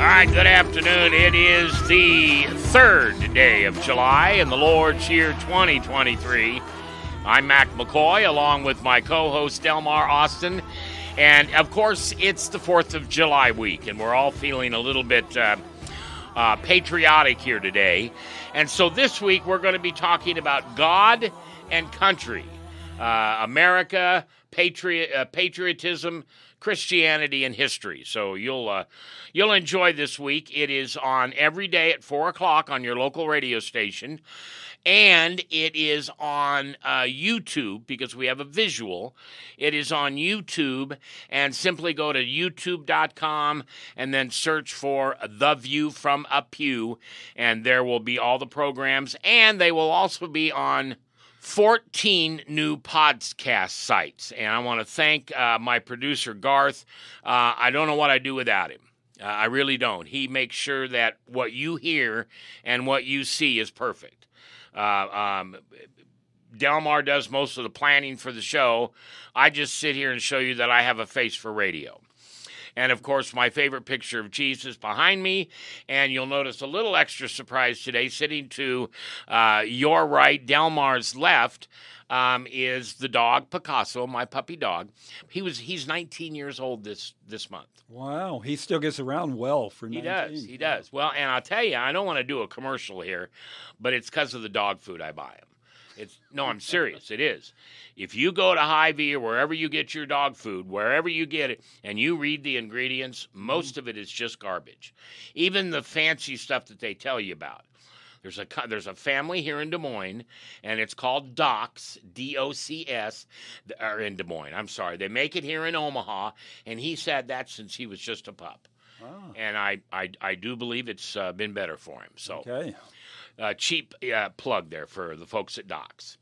All right, good afternoon. It is the third day of July in the Lord's year 2023. I'm Mac McKoy along with my co host Delmar Austin. And of course, it's the 4th of July week, and we're all feeling a little bit uh, uh, patriotic here today. And so this week, we're going to be talking about God and country, uh, America, patriot, uh, patriotism, Christianity and history. So you'll uh, you'll enjoy this week. It is on every day at four o'clock on your local radio station, and it is on uh, YouTube because we have a visual. It is on YouTube, and simply go to YouTube.com and then search for The View from a Pew, and there will be all the programs, and they will also be on 14 new podcast sites. And I want to thank uh, my producer, Garth. Uh, I don't know what I'd do without him. Uh, I really don't. He makes sure that what you hear and what you see is perfect. Uh, um, Delmar does most of the planning for the show. I just sit here and show you that I have a face for radio. And of course, my favorite picture of Jesus behind me. And you'll notice a little extra surprise today, sitting to uh, your right, Delmar's left. Um, is the dog Picasso, my puppy dog. He was he's 19 years old this this month. Wow, he still gets around well for 19. He does. He does. Well, and I'll tell you, I don't want to do a commercial here, but it's because of the dog food I buy him. It's no, I'm serious. It is. If you go to Hy-Vee or wherever you get your dog food, wherever you get it, and you read the ingredients, most of it is just garbage. Even the fancy stuff that they tell you about. There's a there's a family here in Des Moines, and it's called Docs D O C S, or in Des Moines. I'm sorry, they make it here in Omaha, and he's had that since he was just a pup. Oh. And I, I I do believe it's uh, been better for him. So Okay. Uh, cheap uh, plug there for the folks at Docs.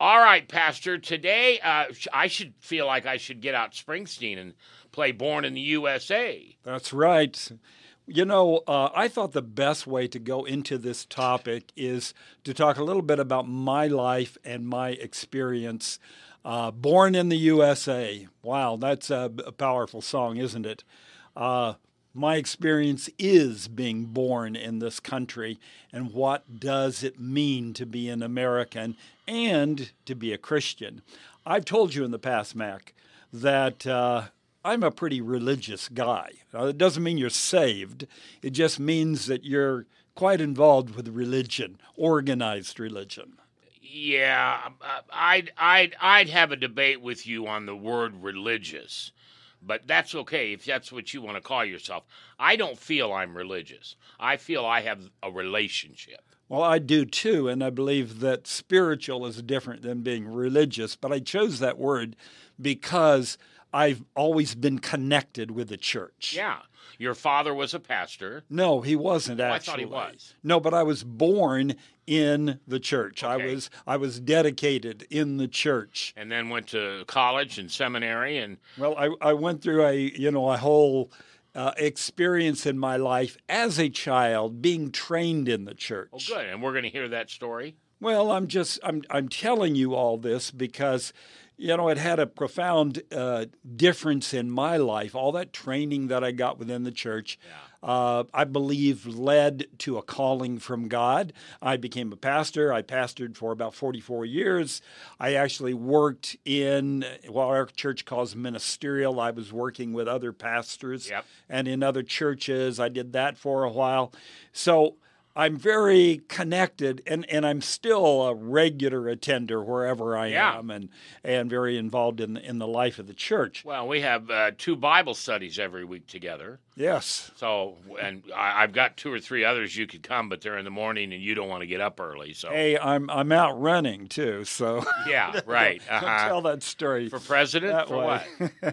All right, Pastor. Today, uh, I should feel like I should get out Springsteen and play "Born in the USA." That's right. You know, uh, I thought the best way to go into this topic is to talk a little bit about my life and my experience. Uh, Born in the USA. Wow, that's a, a powerful song, isn't it? My experience is being born in this country, and what does it mean to be an American and to be a Christian? I've told you in the past, Mac, that uh, I'm a pretty religious guy. Now, it doesn't mean you're saved, it just means that you're quite involved with religion, organized religion. Yeah, I'd I'd I'd have a debate with you on the word religious, but that's okay if that's what you want to call yourself. I don't feel I'm religious. I feel I have a relationship. Well, I do too, and I believe that spiritual is different than being religious, but I chose that word because I've always been connected with the church. Yeah, your father was a pastor. No, he wasn't Oh, I thought he was. No, but I was born in the church. I was I was dedicated in the church. and then went to college and seminary and Well, I, I went through a you know a whole uh, experience in my life as a child being trained in the church. oh good and we're going to hear that story Well, I'm just I'm I'm telling you all this because you know it had a profound uh, difference in my life. All that training that I got within the church, uh, I believe, led to a calling from God. I became a pastor. I pastored for about 44 years. I actually worked in what our church calls ministerial. I was working with other pastors Yep. and in other churches. I did that for a while. So I'm very connected, and, and I'm still a regular attender wherever I Yeah. am, and and very involved in in the life of the church. well we have uh, two bible studies every week together Yes, so and I, i've got two or three others you could come but they're in the morning and you don't want to get up early so hey, I'm I'm out running too, so yeah right uh-huh. tell that story for president that for way.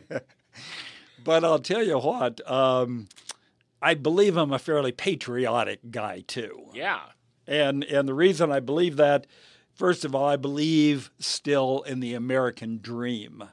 what but I'll tell you what. Um, I believe I'm a fairly patriotic guy too. Yeah. And and the reason I believe that, first of all, I believe still in the American dream.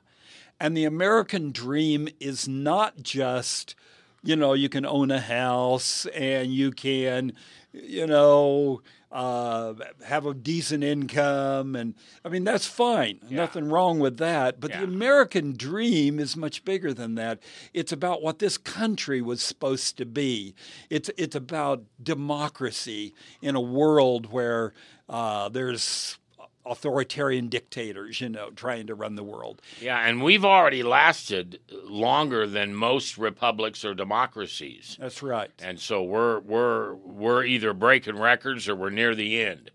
And the American dream is not just, you know, you can own a house and you can, you know, uh, have a decent income. And I mean, that's fine. Yeah. Nothing wrong with that. But Yeah. the American dream is much bigger than that. It's about what this country was supposed to be. It's, it's about democracy in a world where uh, there's authoritarian dictators, you know, trying to run the world. Yeah, and we've already lasted longer than most republics or democracies. That's right. And so we're we're we're either breaking records or we're near the end.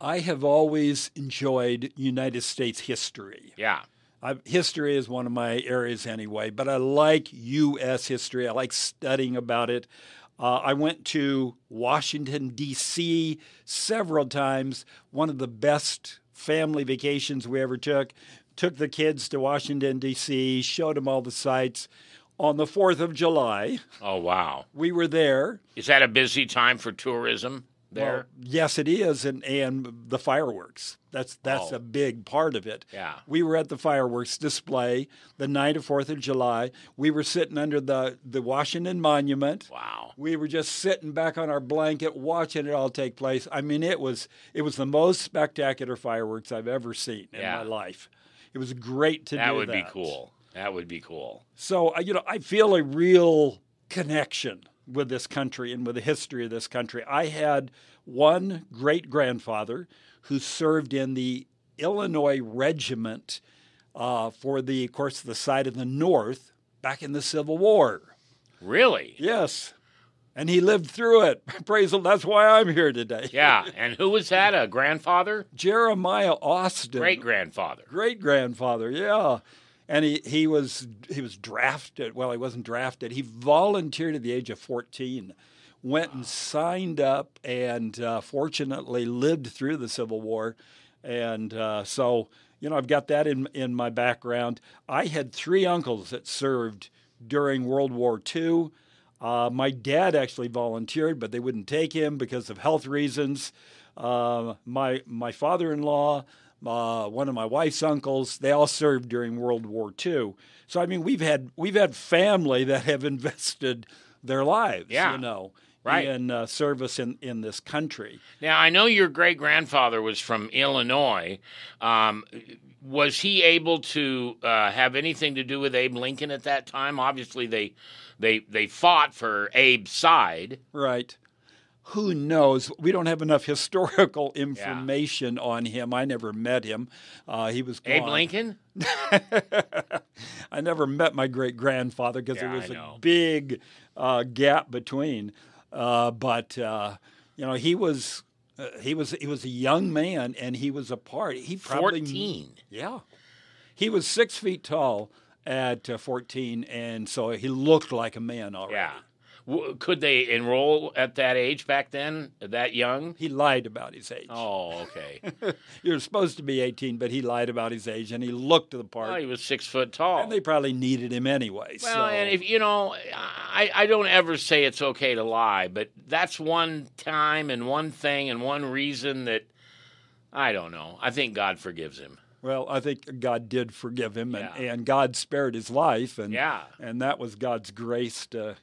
I have always enjoyed United States history. Yeah. I, history is one of my areas anyway, but I like U.S. history. I like studying about it. Uh, I went to Washington, D.C. several times. One of the best family vacations we ever took. Took the kids to Washington, D.C., showed them all the sights. On the 4th of July, Oh wow. we were there. Is that a busy time for tourism there? Well, yes, it is, and and the fireworks. That's that's Oh. a big part of it. Yeah. we were at the fireworks display the night of Fourth of July. We were sitting under the the Washington Monument. wow. We were just sitting back on our blanket watching it all take place. I mean, it was it was the most spectacular fireworks I've ever seen in Yeah. my life. It was great to do. That do would be cool. That would be cool. So, uh, you know, I feel a real connection with this country and with the history of this country. I had one great grandfather who served in the Illinois Regiment uh, for the, course of course, the side of the North back in the Civil War. Really? Yes. And he lived through it. Praise the That's why I'm here today. Yeah. And who was that? A grandfather? Jeremiah Austin. Great grandfather. great grandfather, yeah. And he, he was he was drafted. Well, he wasn't drafted. He volunteered at the age of 14, went and signed up, and uh, fortunately lived through the Civil War. And uh, so, you know, I've got that in in my background. I had three uncles that served during World War II. Uh, my dad actually volunteered, but they wouldn't take him because of health reasons. Uh, my my father-in-law, uh, one of my wife's uncles, they all served during World War II. So I mean, we've had we've had family that have invested their lives, Yeah. you know, Right. in uh, service in in this country. Now I know your great grandfather was from Illinois. Um, was he able to uh, have anything to do with Abe Lincoln at that time? Obviously, they they they fought for Abe's side. Right. Who knows? We don't have enough historical information on him. I never met him. Uh, he was Abe. Lincoln? I never met my great grandfather because Yeah, there was a big uh, gap between. Uh, but uh, you know, he was uh, he was he was a young man, and he was a part. He probably 14. Yeah, he was six feet tall at uh, fourteen, and so he looked like a man already. Yeah. W- could they enroll at that age back then? That young? He lied about his age. Oh, okay. You're supposed to be 18, but he lied about his age, and he looked the part. well, he was six foot tall. and they probably needed him anyway. Well, so. and if you know, I, I don't ever say it's okay to lie, but that's one time and one thing and one reason that I don't know. I think God forgives him. Well, I think God did forgive him, and, Yeah. and God spared his life, and Yeah. and that was God's grace to,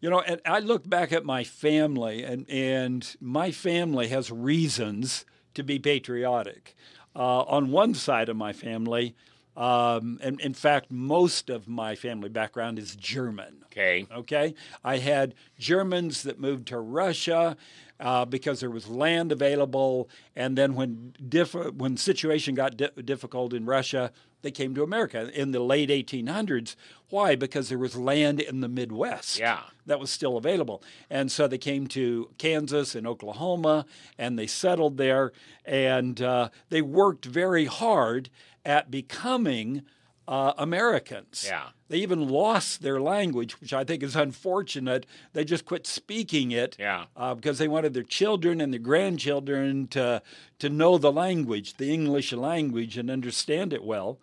you know. And I look back at my family, and and my family has reasons to be patriotic. Uh, on one side of my family, um, and in fact, most of my family background is German. Okay. Okay, I had Germans that moved to Russia uh, because there was land available, and then when diff- when situation got di- difficult in Russia, they came to America in the late 1800s. Why? Because there was land in the Midwest Yeah. that was still available, and so they came to Kansas and Oklahoma, and they settled there, and uh, they worked very hard at becoming uh, Americans. Yeah. They even lost their language, which I think is unfortunate. They just quit speaking it Yeah. uh, because they wanted their children and their grandchildren to to know the language, the English language, and understand it well.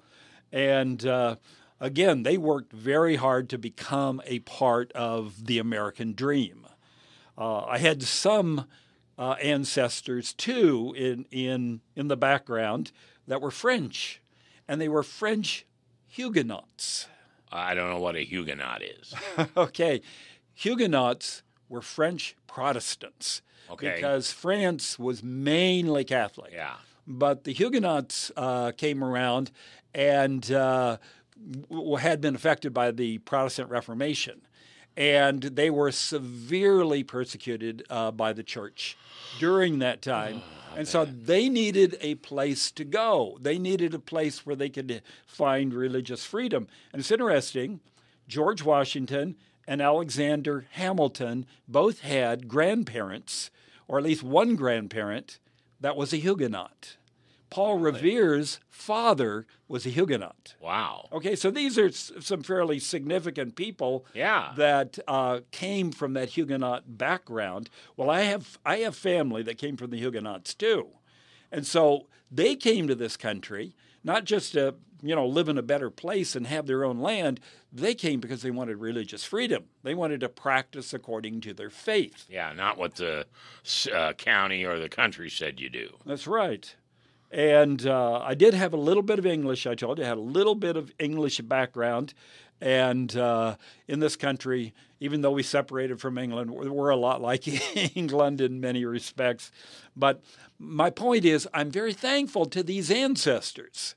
And uh, again, they worked very hard to become a part of the American dream. Uh, I had some uh, ancestors too in, in, in the background that were French, and they were French Huguenots. I don't know what a Huguenot is. okay, Huguenots were French Protestants. Okay. Because France was mainly Catholic. Yeah. But the Huguenots uh, came around and uh, had been affected by the Protestant Reformation. And they were severely persecuted uh, by the church during that time. Oh, and so they needed a place to go. They needed a place where they could find religious freedom. And it's interesting, George Washington and Alexander Hamilton both had grandparents, or at least one grandparent, that was a Huguenot. Paul Revere's father was a Huguenot. Wow. Okay, so these are some fairly significant people Yeah. that uh, came from that Huguenot background. Well, I have I have family that came from the Huguenots too, and so they came to this country not just to you know live in a better place and have their own land. They came because they wanted religious freedom. They wanted to practice according to their faith. Yeah, not what the uh, county or the country said you do. That's right. And uh, I did have a little bit of English, I told you. I had a little bit of English background. And uh, in this country, even though we separated from England, we're a lot like England in many respects. But my point is, I'm very thankful to these ancestors.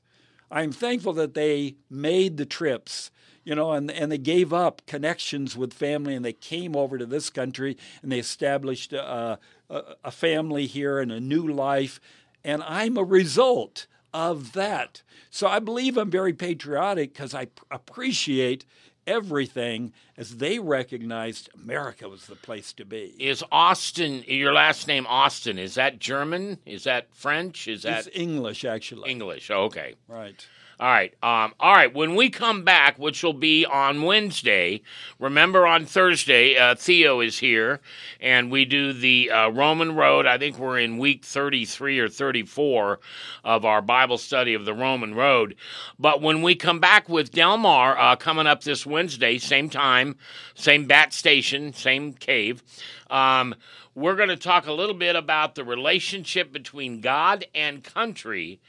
I'm thankful that they made the trips, you know, and, and they gave up connections with family and they came over to this country and they established a, a, a family here and a new life. And I'm a result of that. So I believe I'm very patriotic because I p- appreciate everything as they recognized America was the place to be. Is Austin your last name Austin? Is that German? Is that French? Is that It's English, actually. English? Oh, okay. Right. All right. Um, all right. When we come back, which will be on Wednesday, remember on Thursday, uh, Theo is here, and we do the uh, Roman Road. I think we're in week 33 or 34 of our Bible study of the Roman Road. But when we come back with Delmar uh, coming up this Wednesday, same time, same bat station, same cave, um, we're going to talk a little bit about the relationship between God and country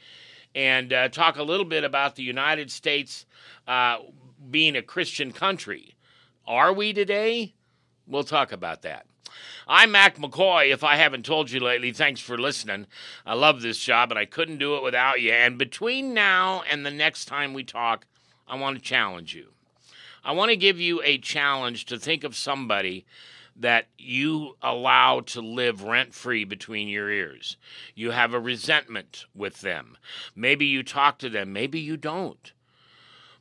and uh, talk a little bit about the United States uh, being a Christian country. Are we today? We'll talk about that. I'm Mac McKoy. If I haven't told you lately, thanks for listening. I love this job, and I couldn't do it without you. And between now and the next time we talk, I want to challenge you. I want to give you a challenge to think of somebody that you allow to live rent free between your ears. You have a resentment with them. Maybe you talk to them, maybe you don't.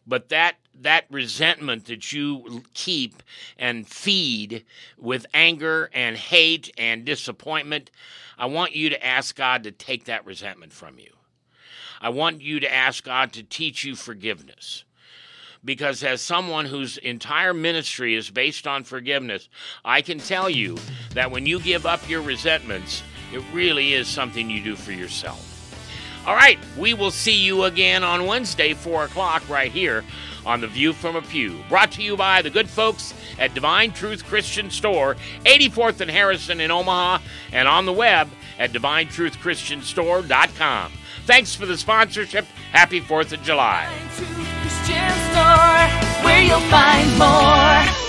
But that that resentment that you keep and feed with anger and hate and disappointment, I want you to ask God to take that resentment from you. I want you to ask God to teach you forgiveness because as someone whose entire ministry is based on forgiveness, I can tell you that when you give up your resentments, it really is something you do for yourself. All right, we will see you again on Wednesday, 4 o'clock, right here on The View from a Pew. Brought to you by the good folks at Divine Truth Christian Store, 84th and Harrison in Omaha, and on the web at divinetruthchristianstore.com. Thanks for the sponsorship. Happy 4th of July. Christian store where you'll find more.